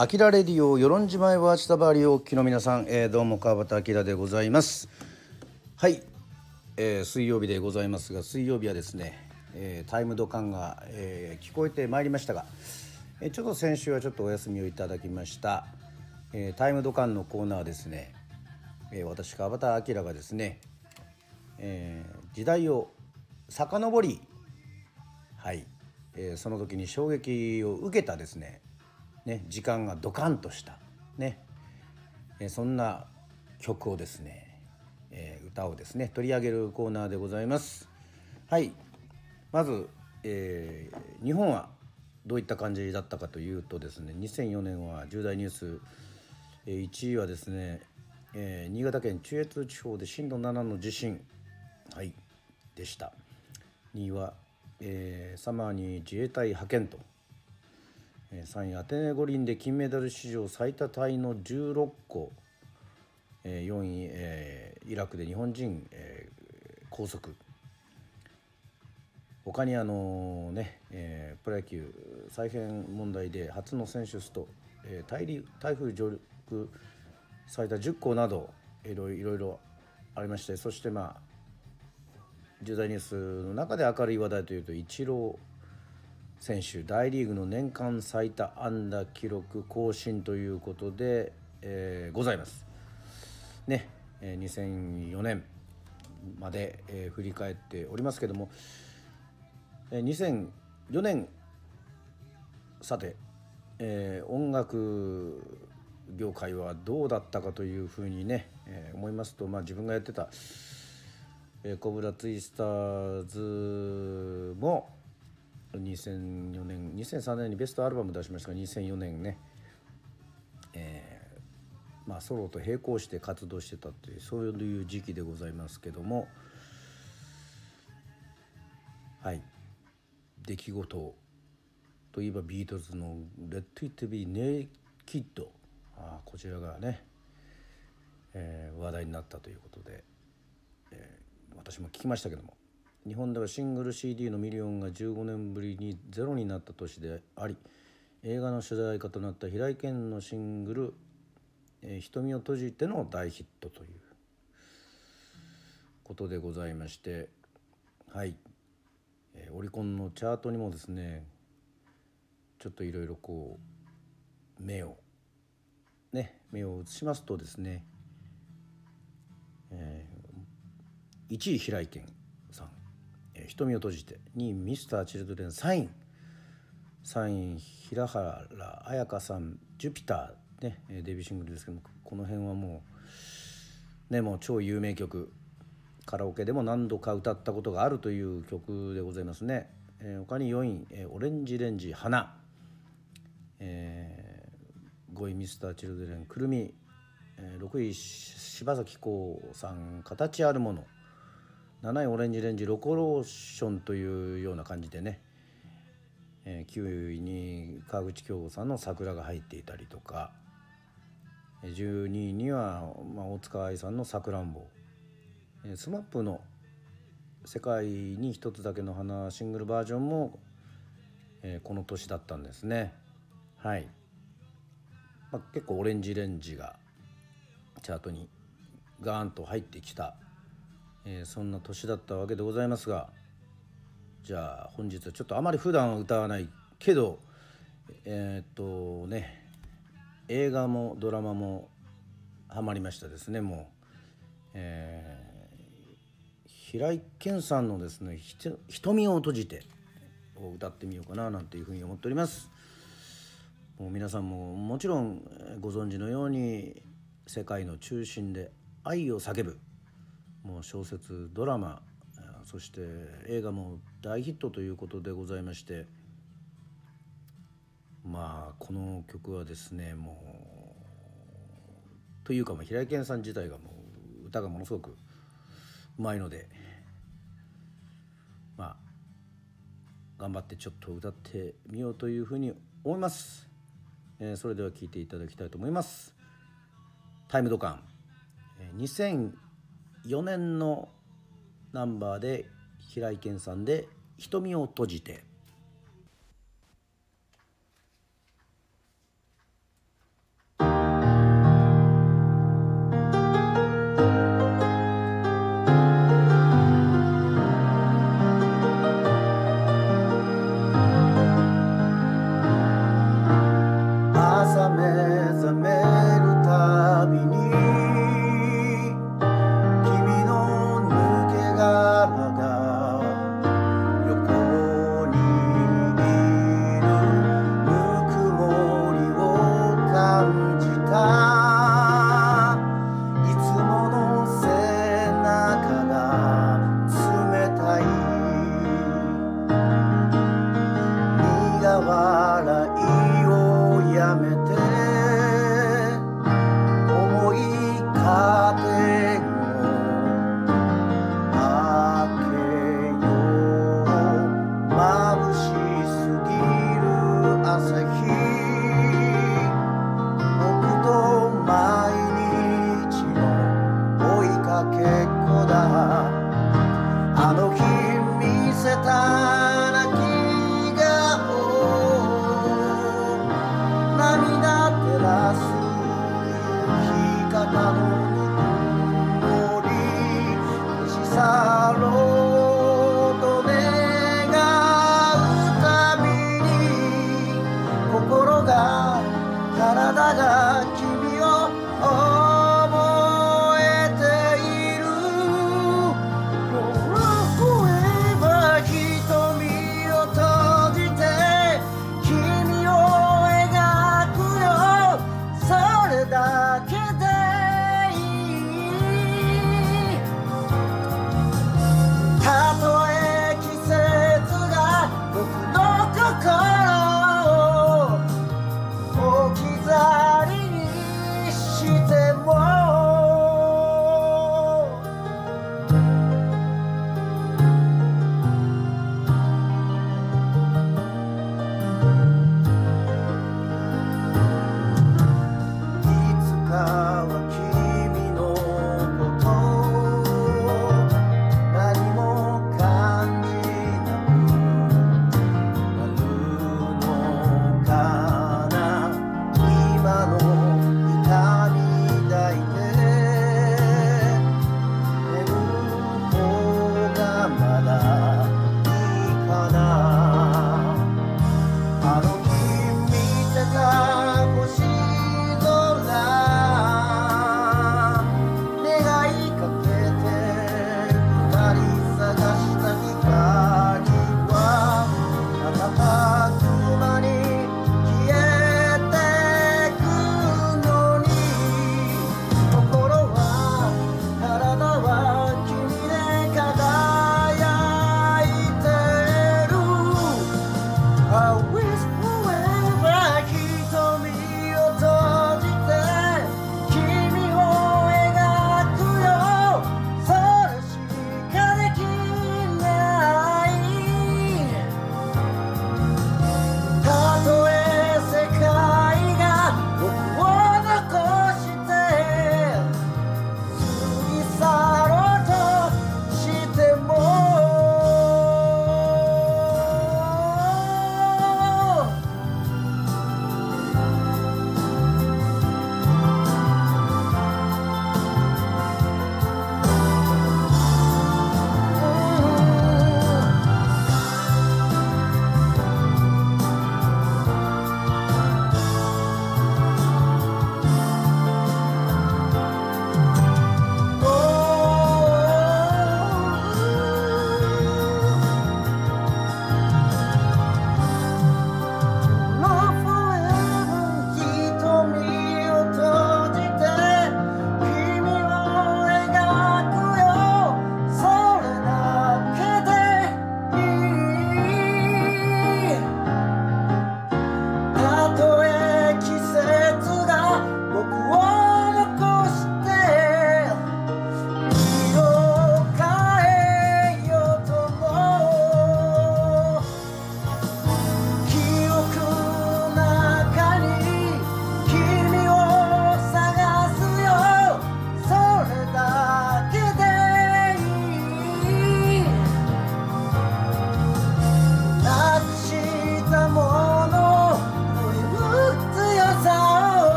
アキラレディオ、与論島へはチタバリお聞きの皆さん、えー、どうも川端明でございます。はい、えー、水曜日でございますが、水曜日はですね、えー、タイムドカンが、えー、聞こえてまいりましたが、えー、ちょっと先週はちょっとお休みをいただきました、えー、タイムドカンのコーナーですね、えー、私川端明がですね、えー、時代を遡りはい、えー、その時に衝撃を受けたですねね時間がドカンとしたね、え、そんな曲をですね、え、歌をですね取り上げるコーナーでございます。はい。まず、えー、日本はどういった感じだったかというとですね2004年は重大ニュース、えー、1位はですね、えー、新潟県中越地方で震度7の地震はいでした。2位はえー、サマーに自衛隊派遣と、3位アテネ五輪で金メダル史上最多タイの16個、4位、え、イラクで日本人、えー、拘束他にあのね、えー、プロ野球再編問題で初の選手スト、えー、台台風上陸最多10校などいろいろありまして。そしてまあ重大ニュースの中で明るい話題というとイチロー選手大リーグの年間最多安打記録更新ということで、えー、ございます。ね、えー、2004年まで、えー、振り返っておりますけども、えー、2004年さて、えー、音楽業界はどうだったかというふうにね、えー、思いますと、まあ、自分がやってたえー、コブラツイスターズも2004年2003年にベストアルバム出しましたが2004年ね、えー、まあソロと並行して活動してたというそういう時期でございますけどもはい。出来事といえばビートルズの「 Let It Be Naked」あこちらがね、えー、話題になったということで、えー私も聞きましたけども日本ではシングル CD のミリオンが15年ぶりにゼロになった年であり映画の主題歌となった平井堅のシングル「えー、瞳を閉じて」の大ヒットということでございましてはい、えー、オリコンのチャートにもですねちょっといろいろこう目をね目を移しますとですね、えー1位平井堅、瞳を閉じて2位ミスターチルドレンサイン。3位平原綾香さん「ジュピター」ねデビューシングルですけどもこの辺はもうねもう超有名曲カラオケでも何度か歌ったことがあるという曲でございますね、えー、他に4位、えー「オレンジレンジ花」えー、5位ミスターチルドレンくるみ、えー、6位柴咲コウさん「形あるもの」7位オレンジレンジロコローションというような感じでね、えー、9位に川口京吾さんの「桜」が入っていたりとか12位には、まあ、大塚愛さんの「さくらんぼ」えー、スマップの「世界に一つだけの花」シングルバージョンも、えー、この年だったんですね。はい、まあ、結構オレンジレンジがチャートにガーンと入ってきたえー、そんな年だったわけでございますがじゃあ本日はちょっとあまり普段歌わないけどえー、っとね映画もドラマもハマりましたですねもう、えー、平井堅さんのですね「瞳を閉じて」を歌ってみようかななんていうふうに思っております。もう皆さんももちろんご存知のように世界の中心で愛を叫ぶもう小説ドラマそして映画も大ヒットということでございましてまあこの曲はですねもうというかまあ平井堅さん自体がもう歌がものすごくうまいのでまあ頑張ってちょっと歌ってみようというふうに思います、えー、それでは聴いていただきたいと思います。タイムドカン。2000 4年のナンバーで平井堅さんで「瞳を閉じて」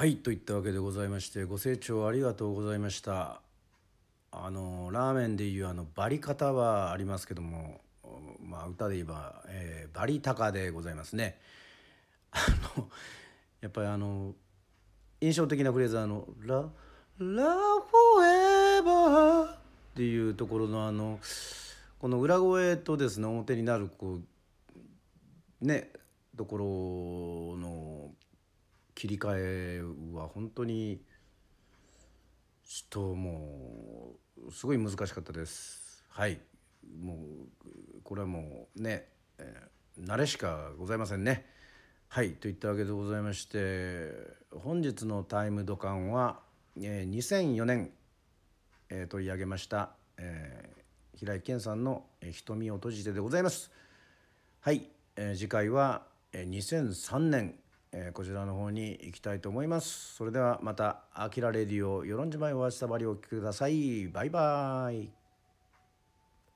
はいといったわけでございましてご清聴ありがとうございました。あのラーメンでいうあのバリ方はありますけどもまあ歌で言えば、えー、バリ高でございますね。あのやっぱりあの印象的なフレーズあの「ラ・ラ・フォエバー」っていうところのあのこの裏声とですね表になるこうねところの切り替えは本当にちょっともうすごい難しかったです。はい。もうこれはもうね、えー、慣れしかございませんね。はい。といったわけでございまして本日のタイムドカンは、えー、2004年、えー、取り上げました、えー、平井堅さんの「瞳を閉じて」でございます。はい、えー、次回は、えー、2003年えー、こちらの方に行きたいと思います。それではまた「あきらレディオ与論島へおわしたばり」お聴きください。バイバイ。